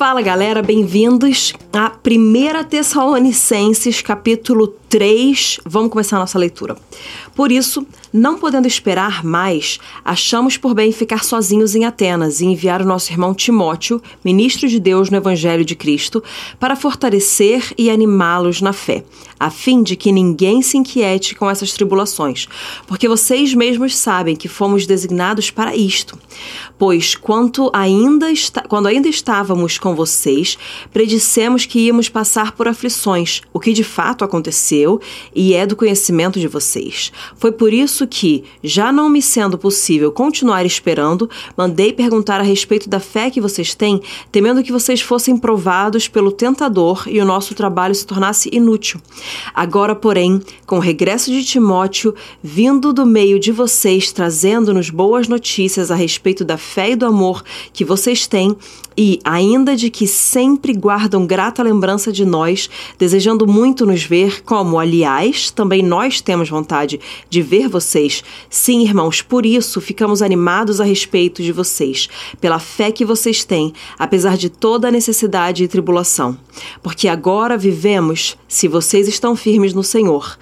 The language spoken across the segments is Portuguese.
Fala galera, bem-vindos a 1 Tessalonicenses, capítulo 3. Vamos começar a nossa leitura. Por isso, não podendo esperar mais, achamos por bem ficar sozinhos em Atenas e enviar o nosso irmão Timóteo, ministro de Deus no Evangelho de Cristo, para fortalecer e animá-los na fé, a fim de que ninguém se inquiete com essas tribulações, porque vocês mesmos sabem que fomos designados para isto. Pois quanto ainda quando ainda estávamos com vocês, predissemos que íamos passar por aflições, o que de fato aconteceu e é do conhecimento de vocês. Foi por isso que, já não me sendo possível continuar esperando, mandei perguntar a respeito da fé que vocês têm, temendo que vocês fossem provados pelo tentador e o nosso trabalho se tornasse inútil. Agora, porém, com o regresso de Timóteo, vindo do meio de vocês, trazendo-nos boas notícias a respeito da fé e do amor que vocês têm, e ainda de que sempre guardam grata lembrança de nós, desejando muito nos ver, como, aliás, também nós temos vontade de ver vocês. Sim, irmãos, por isso ficamos animados a respeito de vocês, pela fé que vocês têm, apesar de toda a necessidade e tribulação. Porque agora vivemos, se vocês estão firmes no Senhor.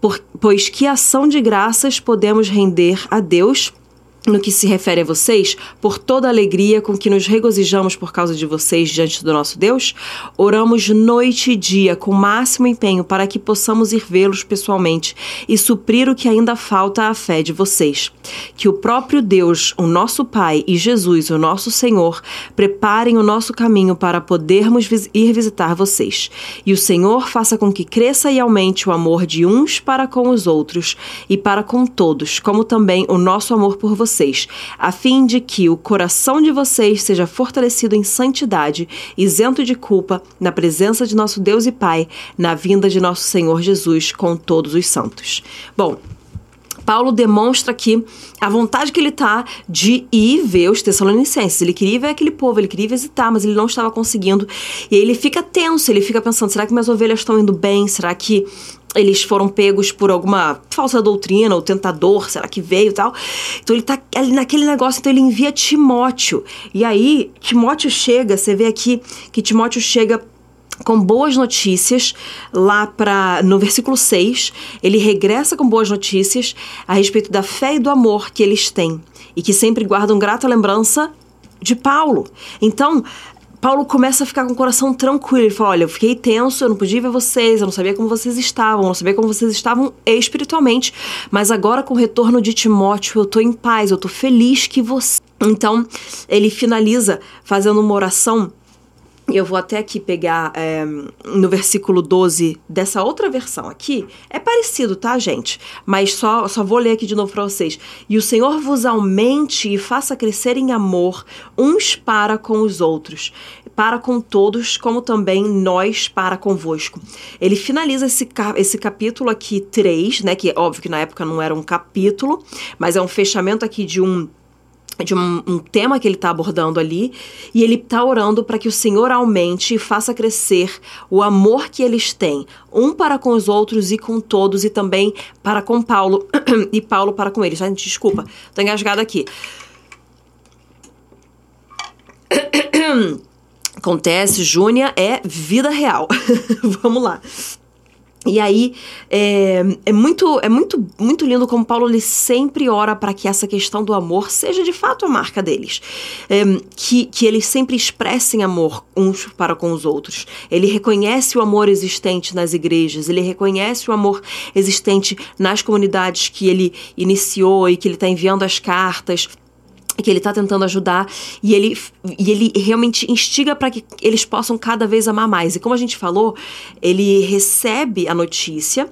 Por, pois que ação de graças podemos render a Deus no que se refere a vocês, por toda a alegria com que nos regozijamos por causa de vocês diante do nosso Deus, oramos noite e dia com máximo empenho para que possamos ir vê-los pessoalmente e suprir o que ainda falta à fé de vocês. Que o próprio Deus, o nosso Pai e Jesus, o nosso Senhor, preparem o nosso caminho para podermos ir visitar vocês. E o Senhor faça com que cresça e aumente o amor de uns para com os outros e para com todos, como também o nosso amor por vocês vocês, a fim de que o coração de vocês seja fortalecido em santidade, isento de culpa, na presença de nosso Deus e Pai, na vinda de nosso Senhor Jesus com todos os santos. Bom, Paulo demonstra aqui a vontade que ele tá de ir ver os Tessalonicenses. Ele queria ver aquele povo, ele queria visitar, mas ele não estava conseguindo. E aí ele fica tenso, ele fica pensando: será que minhas ovelhas estão indo bem? Será que eles foram pegos por alguma falsa doutrina, o tentador, será que veio e tal. Então ele tá ali naquele negócio, então ele envia Timóteo. E aí, Timóteo chega, você vê aqui que Timóteo chega com boas notícias lá para no versículo 6, ele regressa com boas notícias a respeito da fé e do amor que eles têm e que sempre guardam grata lembrança de Paulo. Então, Paulo começa a ficar com o coração tranquilo. Ele fala: Olha, eu fiquei tenso, eu não podia ver vocês, eu não sabia como vocês estavam, eu não sabia como vocês estavam espiritualmente. Mas agora, com o retorno de Timóteo, eu tô em paz, eu tô feliz que você. Então, ele finaliza fazendo uma oração eu vou até aqui pegar é, no versículo 12 dessa outra versão aqui. É parecido, tá, gente? Mas só, só vou ler aqui de novo para vocês. E o Senhor vos aumente e faça crescer em amor uns para com os outros, para com todos, como também nós para convosco. Ele finaliza esse, esse capítulo aqui 3, né? Que óbvio que na época não era um capítulo, mas é um fechamento aqui de um de um, um, tema que ele está abordando ali, e ele está orando para que o Senhor aumente e faça crescer o amor que eles têm, um para com os outros e com todos, e também para com Paulo, e Paulo para com eles. Gente, desculpa, tô engasgada aqui. Acontece, Júnia, é vida real. Vamos lá. E aí é, é, muito é muito muito lindo como Paulo ele sempre ora para que essa questão do amor seja de fato a marca deles, é, que, que eles sempre expressem amor uns para com os outros. Ele reconhece o amor existente nas igrejas, ele reconhece o amor existente nas comunidades que ele iniciou e que ele está enviando as cartas que ele está tentando ajudar e ele, e ele realmente instiga para que eles possam cada vez amar mais. E como a gente falou, ele recebe a notícia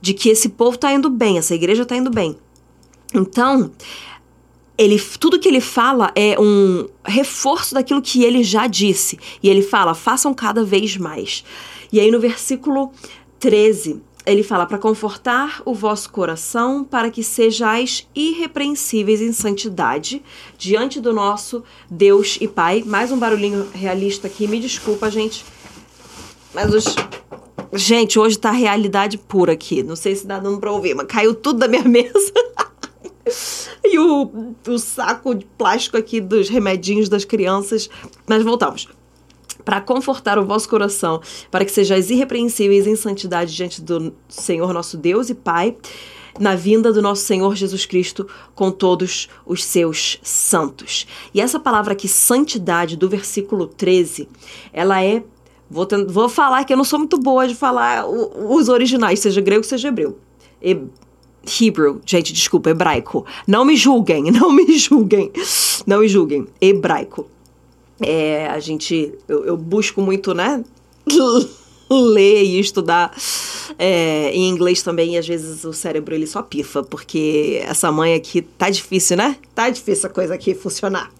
de que esse povo está indo bem, essa igreja está indo bem. Então, ele, tudo que ele fala é um reforço daquilo que ele já disse. E ele fala: façam cada vez mais. E aí no versículo 13, ele fala para confortar o vosso coração, para que sejais irrepreensíveis em santidade diante do nosso Deus e Pai. Mais um barulhinho realista aqui, me desculpa, gente. Mas os Gente, hoje tá realidade pura aqui. Não sei se dá dando pra ouvir, mas caiu tudo da minha mesa. e o, o saco de plástico aqui dos remedinhos das crianças. Mas voltamos. Para confortar o vosso coração, para que sejais irrepreensíveis em santidade diante do Senhor nosso Deus e Pai, na vinda do nosso Senhor Jesus Cristo com todos os seus santos. E essa palavra aqui, santidade, do versículo 13, ela é. Vou, vou falar que eu não sou muito boa de falar os originais, seja grego, seja hebreu. E, Hebrew, gente, desculpa, hebraico. Não me julguem, não me julguem. Não me julguem. Hebraico. É, a gente. Eu, eu busco muito, né? ler e estudar é, em inglês também, e às vezes o cérebro ele só pifa, porque essa mãe aqui tá difícil, né? Tá difícil a coisa aqui funcionar.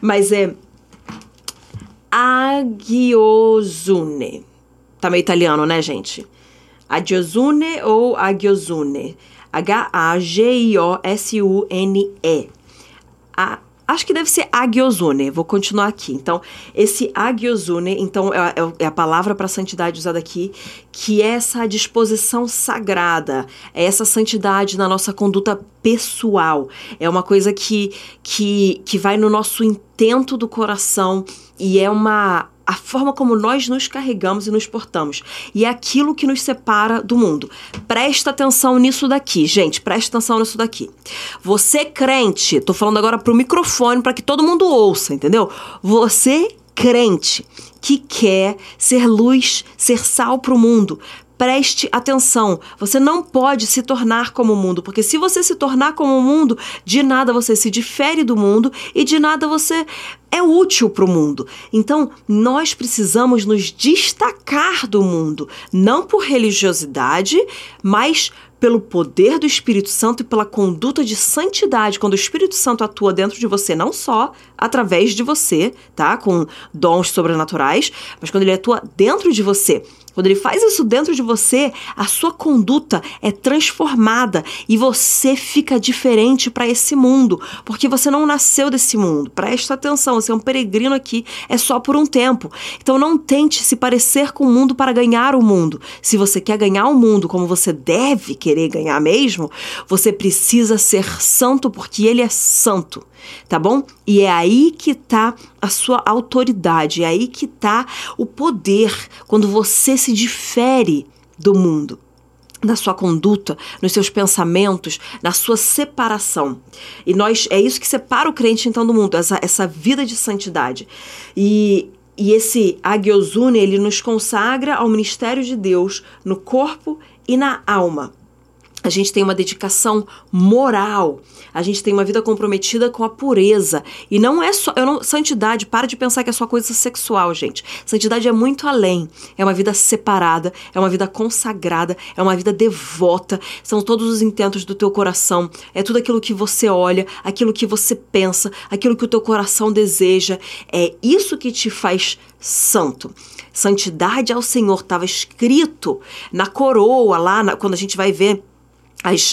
Mas é. Agiosune. Tá meio italiano, né, gente? Agiosune ou Agiosune? H-A-G-I-O-S-U-N-E. A Acho que deve ser agiozune. Vou continuar aqui. Então, esse agiozune, então, é, é, é a palavra para santidade usada aqui, que é essa disposição sagrada, é essa santidade na nossa conduta pessoal. É uma coisa que, que, que vai no nosso intento do coração e é uma a forma como nós nos carregamos e nos portamos. E é aquilo que nos separa do mundo. Presta atenção nisso daqui, gente. Presta atenção nisso daqui. Você crente, tô falando agora pro microfone para que todo mundo ouça, entendeu? Você crente que quer ser luz, ser sal para o mundo, Preste atenção, você não pode se tornar como o mundo, porque se você se tornar como o mundo, de nada você se difere do mundo e de nada você é útil para o mundo. Então, nós precisamos nos destacar do mundo, não por religiosidade, mas pelo poder do Espírito Santo e pela conduta de santidade, quando o Espírito Santo atua dentro de você, não só através de você, tá? Com dons sobrenaturais, mas quando ele atua dentro de você quando ele faz isso dentro de você, a sua conduta é transformada e você fica diferente para esse mundo, porque você não nasceu desse mundo. Presta atenção, você é um peregrino aqui, é só por um tempo. Então não tente se parecer com o mundo para ganhar o mundo. Se você quer ganhar o mundo como você deve querer ganhar mesmo, você precisa ser santo porque ele é santo tá bom? E é aí que tá a sua autoridade, é aí que tá o poder quando você se difere do mundo na sua conduta, nos seus pensamentos, na sua separação. E nós é isso que separa o crente então do mundo, essa, essa vida de santidade. E e esse agiosune, ele nos consagra ao ministério de Deus no corpo e na alma a gente tem uma dedicação moral, a gente tem uma vida comprometida com a pureza. E não é só. Não, santidade, para de pensar que é só coisa sexual, gente. Santidade é muito além. É uma vida separada, é uma vida consagrada, é uma vida devota. São todos os intentos do teu coração. É tudo aquilo que você olha, aquilo que você pensa, aquilo que o teu coração deseja. É isso que te faz santo. Santidade ao Senhor estava escrito na coroa lá, na, quando a gente vai ver as,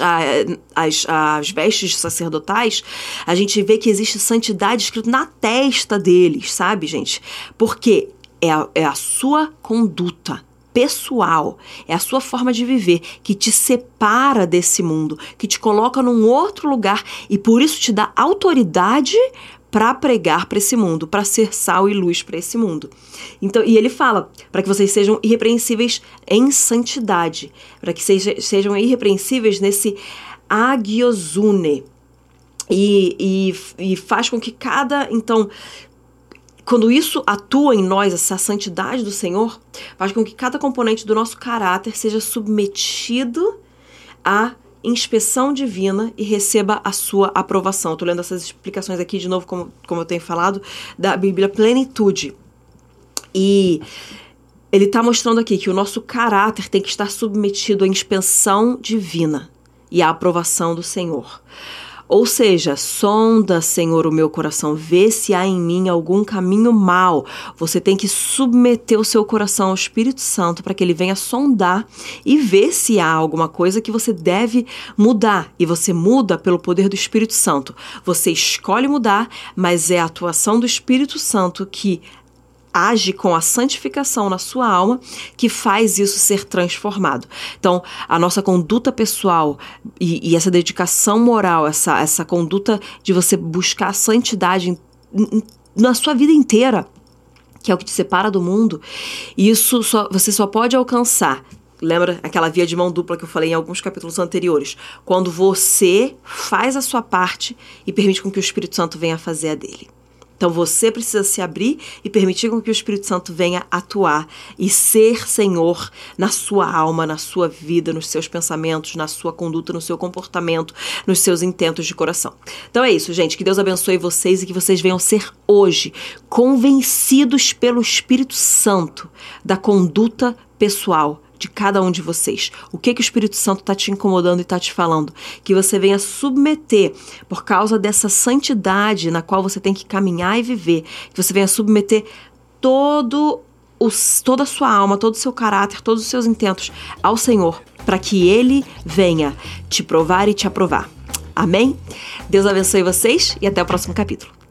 as, as vestes sacerdotais, a gente vê que existe santidade escrito na testa deles, sabe, gente? Porque é a, é a sua conduta pessoal, é a sua forma de viver que te separa desse mundo, que te coloca num outro lugar e por isso te dá autoridade para pregar para esse mundo, para ser sal e luz para esse mundo. Então, e ele fala para que vocês sejam irrepreensíveis em santidade, para que seja, sejam irrepreensíveis nesse agiosune. E, e, e faz com que cada, então, quando isso atua em nós, essa santidade do Senhor, faz com que cada componente do nosso caráter seja submetido a inspeção divina e receba a sua aprovação. Estou lendo essas explicações aqui de novo, como, como eu tenho falado, da Bíblia Plenitude. E ele está mostrando aqui que o nosso caráter tem que estar submetido à inspeção divina e à aprovação do Senhor. Ou seja, sonda, Senhor, o meu coração, vê se há em mim algum caminho mal. Você tem que submeter o seu coração ao Espírito Santo para que ele venha sondar e ver se há alguma coisa que você deve mudar. E você muda pelo poder do Espírito Santo. Você escolhe mudar, mas é a atuação do Espírito Santo que age com a santificação na sua alma que faz isso ser transformado. Então, a nossa conduta pessoal e, e essa dedicação moral, essa, essa conduta de você buscar a santidade em, em, na sua vida inteira que é o que te separa do mundo, isso só, você só pode alcançar. Lembra aquela via de mão dupla que eu falei em alguns capítulos anteriores? Quando você faz a sua parte e permite com que o Espírito Santo venha fazer a dele. Então você precisa se abrir e permitir com que o Espírito Santo venha atuar e ser Senhor na sua alma, na sua vida, nos seus pensamentos, na sua conduta, no seu comportamento, nos seus intentos de coração. Então é isso, gente. Que Deus abençoe vocês e que vocês venham ser hoje convencidos pelo Espírito Santo da conduta pessoal de cada um de vocês. O que que o Espírito Santo está te incomodando e está te falando? Que você venha submeter, por causa dessa santidade na qual você tem que caminhar e viver, que você venha submeter todo os, toda a sua alma, todo o seu caráter, todos os seus intentos ao Senhor, para que Ele venha te provar e te aprovar. Amém? Deus abençoe vocês e até o próximo capítulo.